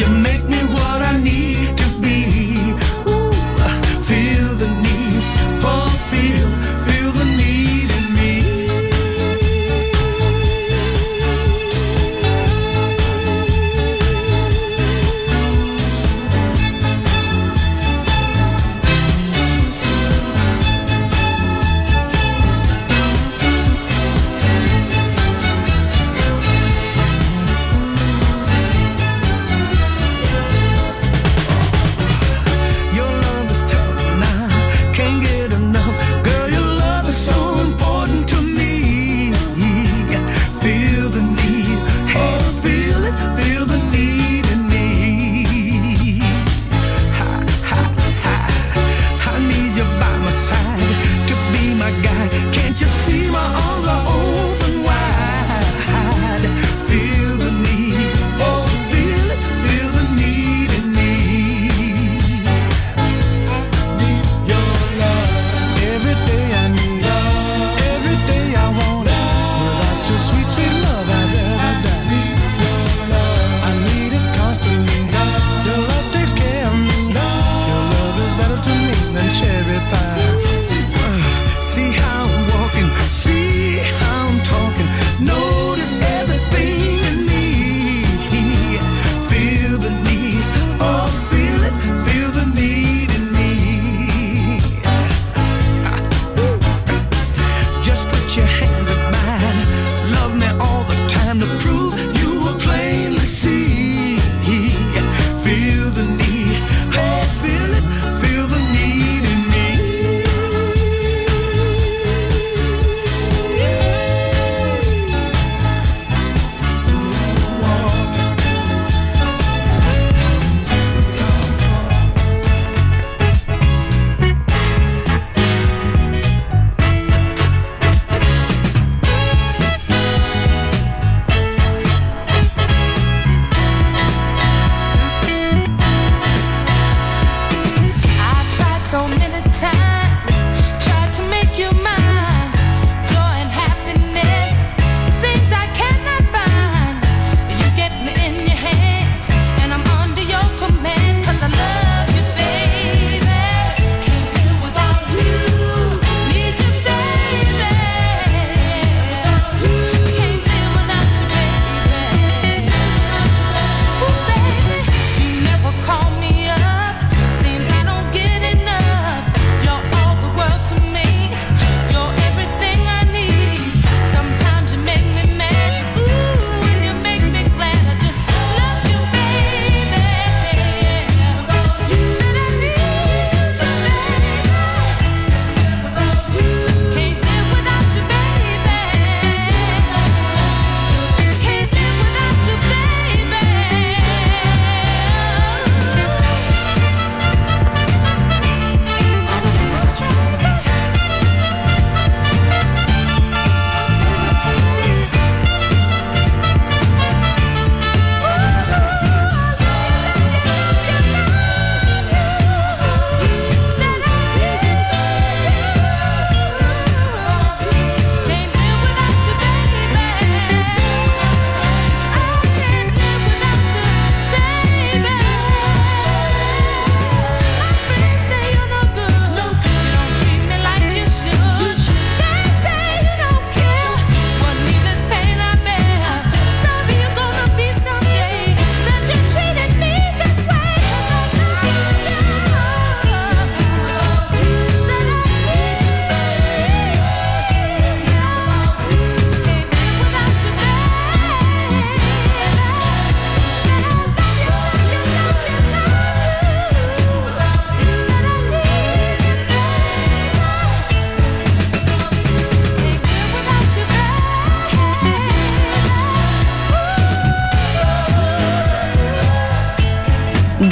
You make me what I need.